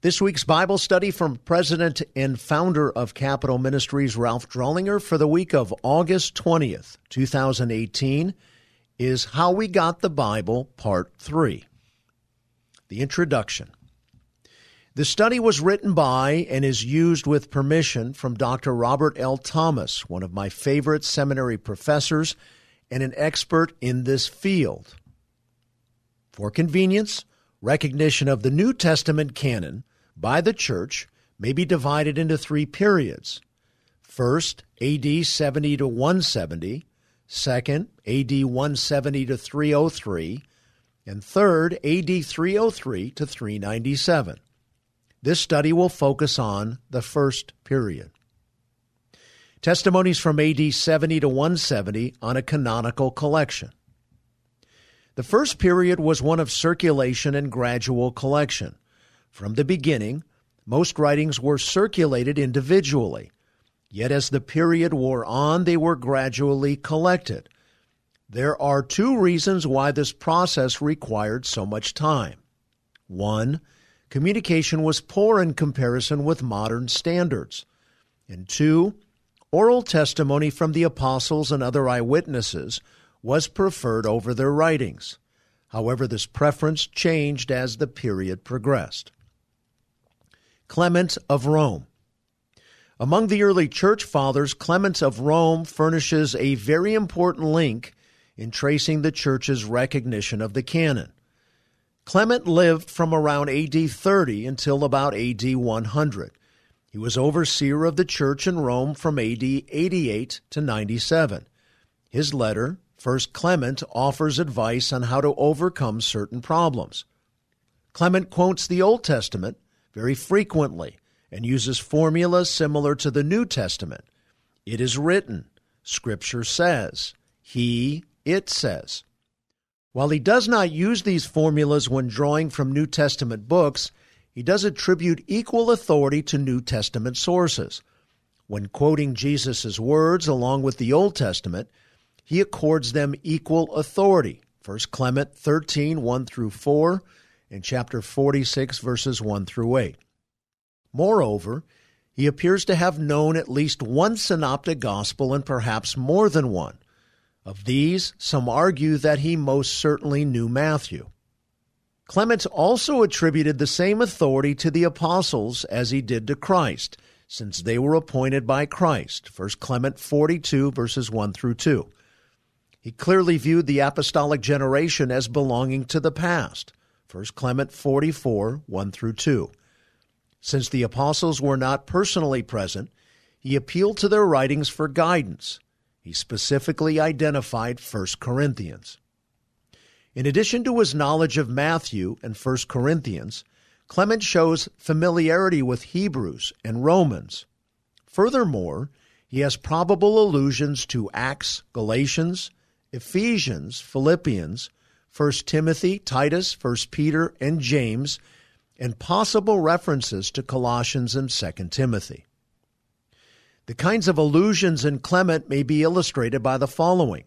This week's Bible study from President and founder of Capitol Ministries, Ralph Drollinger, for the week of August 20th, 2018, is How We Got the Bible, Part 3. The Introduction. The study was written by and is used with permission from Dr. Robert L. Thomas, one of my favorite seminary professors and an expert in this field. For convenience, recognition of the New Testament canon by the church may be divided into three periods. First, AD 70 to 170, second, AD 170 to 303, and third, AD 303 to 397. This study will focus on the first period. Testimonies from AD 70 to 170 on a canonical collection. The first period was one of circulation and gradual collection. From the beginning, most writings were circulated individually, yet as the period wore on, they were gradually collected. There are two reasons why this process required so much time. One, communication was poor in comparison with modern standards. And two, oral testimony from the apostles and other eyewitnesses was preferred over their writings. However, this preference changed as the period progressed. Clement of Rome. Among the early church fathers, Clement of Rome furnishes a very important link in tracing the church's recognition of the canon. Clement lived from around AD 30 until about AD 100. He was overseer of the church in Rome from AD 88 to 97. His letter, First Clement offers advice on how to overcome certain problems. Clement quotes the Old Testament very frequently and uses formulas similar to the New Testament. It is written, Scripture says, He, it says. While he does not use these formulas when drawing from New Testament books, he does attribute equal authority to New Testament sources. When quoting Jesus' words along with the Old Testament, he accords them equal authority. 1 Clement 13, 1 through 4, and chapter 46, verses 1 through 8. Moreover, he appears to have known at least one synoptic gospel and perhaps more than one. Of these, some argue that he most certainly knew Matthew. Clement also attributed the same authority to the apostles as he did to Christ, since they were appointed by Christ. 1 Clement 42, verses 1 through 2. He clearly viewed the apostolic generation as belonging to the past. 1 Clement 44, 1 through 2. Since the apostles were not personally present, he appealed to their writings for guidance. He specifically identified 1 Corinthians. In addition to his knowledge of Matthew and 1 Corinthians, Clement shows familiarity with Hebrews and Romans. Furthermore, he has probable allusions to Acts, Galatians, Ephesians, Philippians, 1 Timothy, Titus, 1 Peter, and James, and possible references to Colossians and 2 Timothy. The kinds of allusions in Clement may be illustrated by the following.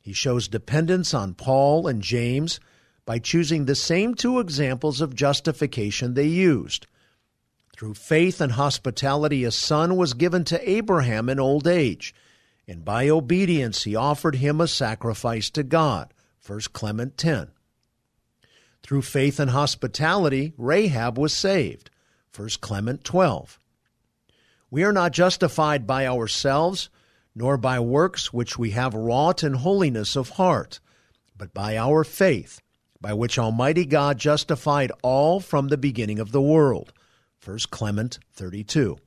He shows dependence on Paul and James by choosing the same two examples of justification they used. Through faith and hospitality, a son was given to Abraham in old age and by obedience he offered him a sacrifice to God. 1 Clement 10. Through faith and hospitality, Rahab was saved. 1 Clement 12. We are not justified by ourselves, nor by works which we have wrought in holiness of heart, but by our faith, by which Almighty God justified all from the beginning of the world. 1 Clement 32.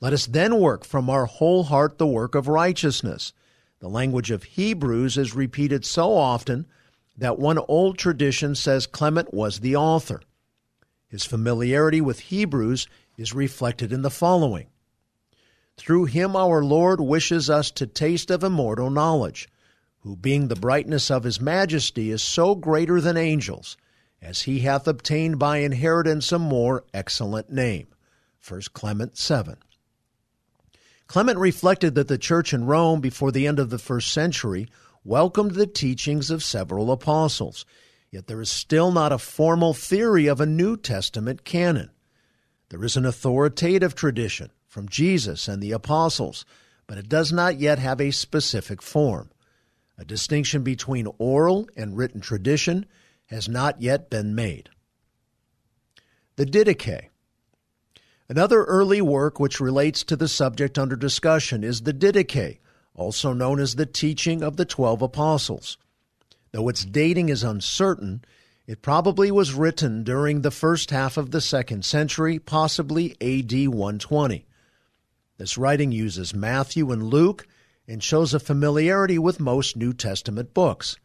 Let us then work from our whole heart the work of righteousness. The language of Hebrews is repeated so often that one old tradition says Clement was the author. His familiarity with Hebrews is reflected in the following Through him our Lord wishes us to taste of immortal knowledge, who being the brightness of his majesty is so greater than angels, as he hath obtained by inheritance a more excellent name. 1 Clement 7. Clement reflected that the church in Rome before the end of the first century welcomed the teachings of several apostles. yet there is still not a formal theory of a New Testament canon. There is an authoritative tradition from Jesus and the apostles, but it does not yet have a specific form. A distinction between oral and written tradition has not yet been made. The Didache. Another early work which relates to the subject under discussion is the Didache, also known as the Teaching of the Twelve Apostles. Though its dating is uncertain, it probably was written during the first half of the second century, possibly AD 120. This writing uses Matthew and Luke and shows a familiarity with most New Testament books.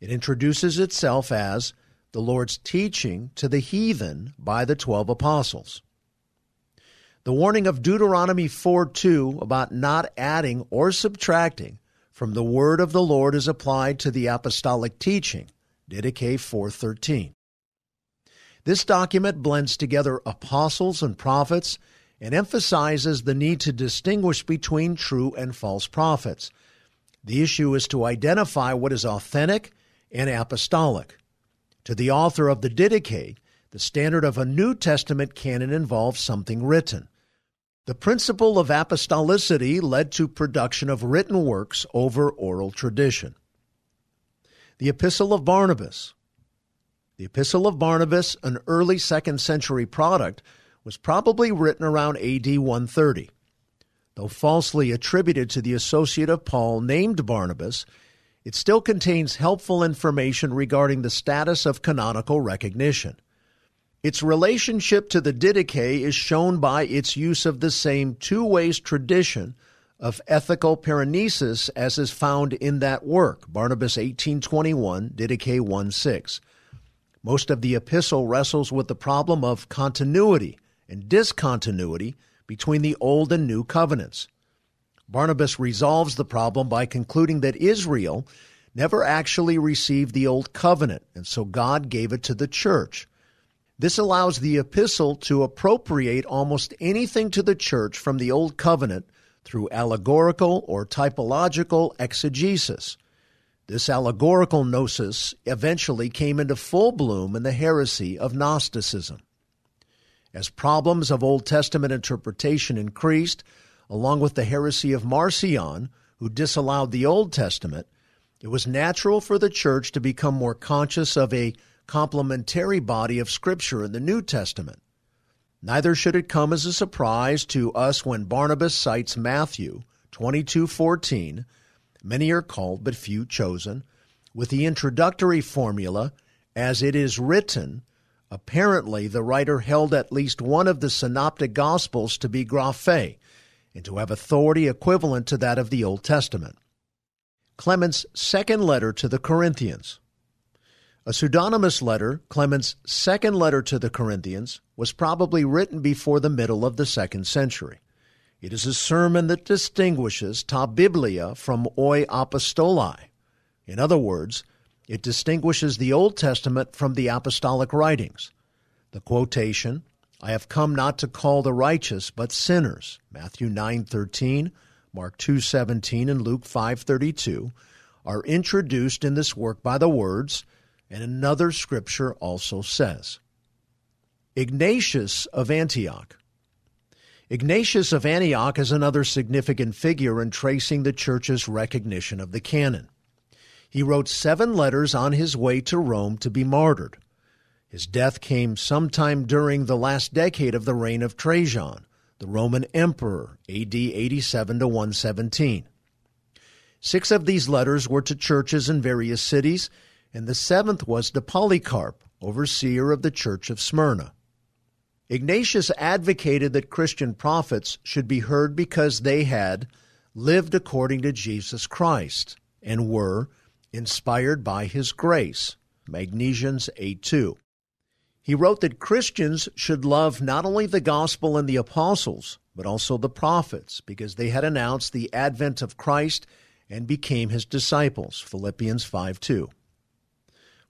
It introduces itself as the Lord's teaching to the heathen by the twelve apostles. The warning of Deuteronomy 4 2 about not adding or subtracting from the word of the Lord is applied to the apostolic teaching, Didache 4:13. This document blends together apostles and prophets and emphasizes the need to distinguish between true and false prophets. The issue is to identify what is authentic and apostolic. To the author of the Didache, the standard of a New Testament canon involves something written. The principle of apostolicity led to production of written works over oral tradition. The Epistle of Barnabas. The Epistle of Barnabas, an early second century product, was probably written around AD 130. Though falsely attributed to the associate of Paul named Barnabas, it still contains helpful information regarding the status of canonical recognition. Its relationship to the Didache is shown by its use of the same two ways tradition of ethical paraenesis as is found in that work, Barnabas 1821, Didache 1:6. Most of the epistle wrestles with the problem of continuity and discontinuity between the Old and New covenants. Barnabas resolves the problem by concluding that Israel never actually received the Old Covenant, and so God gave it to the church. This allows the epistle to appropriate almost anything to the church from the Old Covenant through allegorical or typological exegesis. This allegorical gnosis eventually came into full bloom in the heresy of Gnosticism. As problems of Old Testament interpretation increased, along with the heresy of Marcion, who disallowed the Old Testament, it was natural for the church to become more conscious of a complementary body of Scripture in the New Testament. Neither should it come as a surprise to us when Barnabas cites Matthew 22:14, many are called but few chosen, with the introductory formula as it is written. Apparently, the writer held at least one of the synoptic gospels to be graphe and to have authority equivalent to that of the Old Testament. Clement's second letter to the Corinthians a pseudonymous letter, Clement's second letter to the Corinthians, was probably written before the middle of the second century. It is a sermon that distinguishes ta biblia from oi apostoli. In other words, it distinguishes the Old Testament from the apostolic writings. The quotation, I have come not to call the righteous but sinners, Matthew 9:13, Mark 2:17 and Luke 5:32, are introduced in this work by the words, and another scripture also says. Ignatius of Antioch. Ignatius of Antioch is another significant figure in tracing the church's recognition of the canon. He wrote seven letters on his way to Rome to be martyred. His death came sometime during the last decade of the reign of Trajan, the Roman emperor, AD 87 to 117. Six of these letters were to churches in various cities, and the seventh was to Polycarp, overseer of the church of Smyrna. Ignatius advocated that Christian prophets should be heard because they had lived according to Jesus Christ and were inspired by his grace. Magnesians 8 2. He wrote that Christians should love not only the gospel and the apostles, but also the prophets, because they had announced the advent of Christ and became his disciples. Philippians 5 2.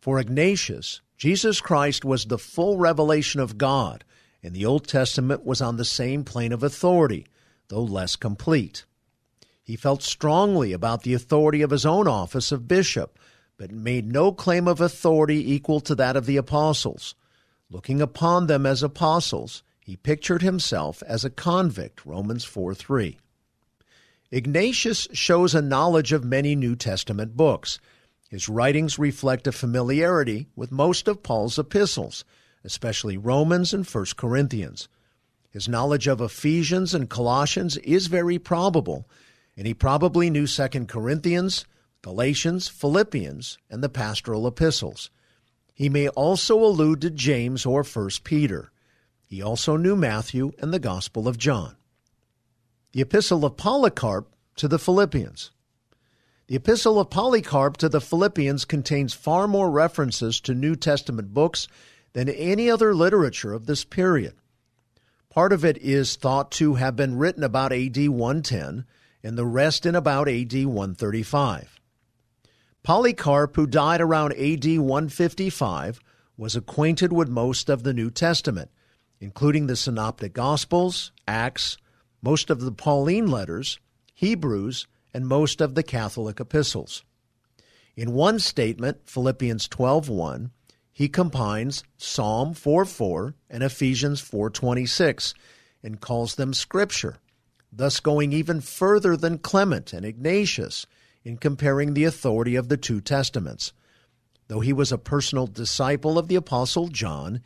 For Ignatius, Jesus Christ was the full revelation of God, and the Old Testament was on the same plane of authority, though less complete. He felt strongly about the authority of his own office of bishop, but made no claim of authority equal to that of the apostles. Looking upon them as apostles, he pictured himself as a convict, Romans 4 3. Ignatius shows a knowledge of many New Testament books. His writings reflect a familiarity with most of Paul's epistles, especially Romans and 1 Corinthians. His knowledge of Ephesians and Colossians is very probable, and he probably knew 2 Corinthians, Galatians, Philippians, and the pastoral epistles. He may also allude to James or 1 Peter. He also knew Matthew and the Gospel of John. The Epistle of Polycarp to the Philippians. The Epistle of Polycarp to the Philippians contains far more references to New Testament books than any other literature of this period. Part of it is thought to have been written about AD 110 and the rest in about AD 135. Polycarp, who died around AD 155, was acquainted with most of the New Testament, including the Synoptic Gospels, Acts, most of the Pauline letters, Hebrews, and most of the Catholic epistles. In one statement, Philippians 12:1, he combines Psalm 4:4 and Ephesians 4:26 and calls them scripture, thus going even further than Clement and Ignatius in comparing the authority of the two testaments. Though he was a personal disciple of the Apostle John,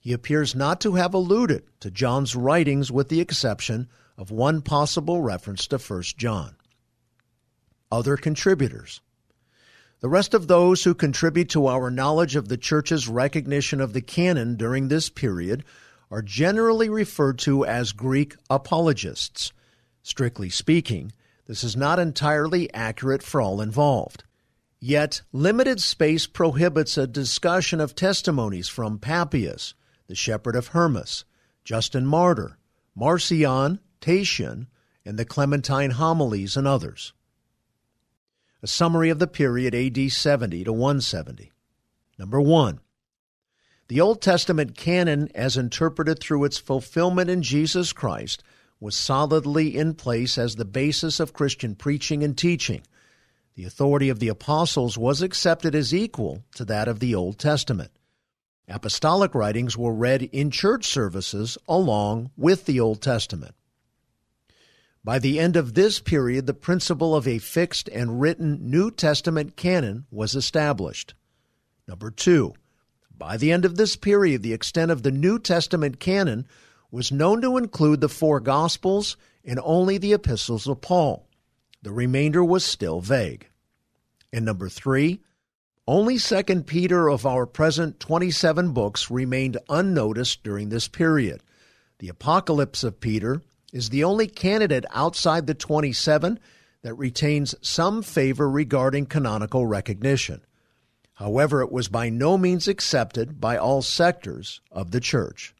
he appears not to have alluded to John's writings with the exception of one possible reference to 1 John. Other contributors. The rest of those who contribute to our knowledge of the Church's recognition of the canon during this period are generally referred to as Greek apologists. Strictly speaking, this is not entirely accurate for all involved. Yet, limited space prohibits a discussion of testimonies from Papias, the shepherd of Hermas, Justin Martyr, Marcion, Tatian, and the Clementine homilies and others. A summary of the period AD 70 to 170. Number 1. The Old Testament canon, as interpreted through its fulfillment in Jesus Christ, was solidly in place as the basis of Christian preaching and teaching. The authority of the apostles was accepted as equal to that of the Old Testament. Apostolic writings were read in church services along with the Old Testament. By the end of this period, the principle of a fixed and written New Testament canon was established. Number two, by the end of this period, the extent of the New Testament canon was known to include the four Gospels and only the epistles of Paul. The remainder was still vague. And number three, only 2 Peter of our present 27 books remained unnoticed during this period. The Apocalypse of Peter is the only candidate outside the 27 that retains some favor regarding canonical recognition. However, it was by no means accepted by all sectors of the church.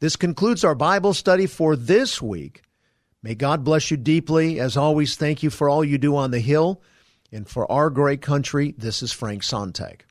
This concludes our Bible study for this week. May God bless you deeply. As always, thank you for all you do on the Hill. And for our great country, this is Frank Sontag.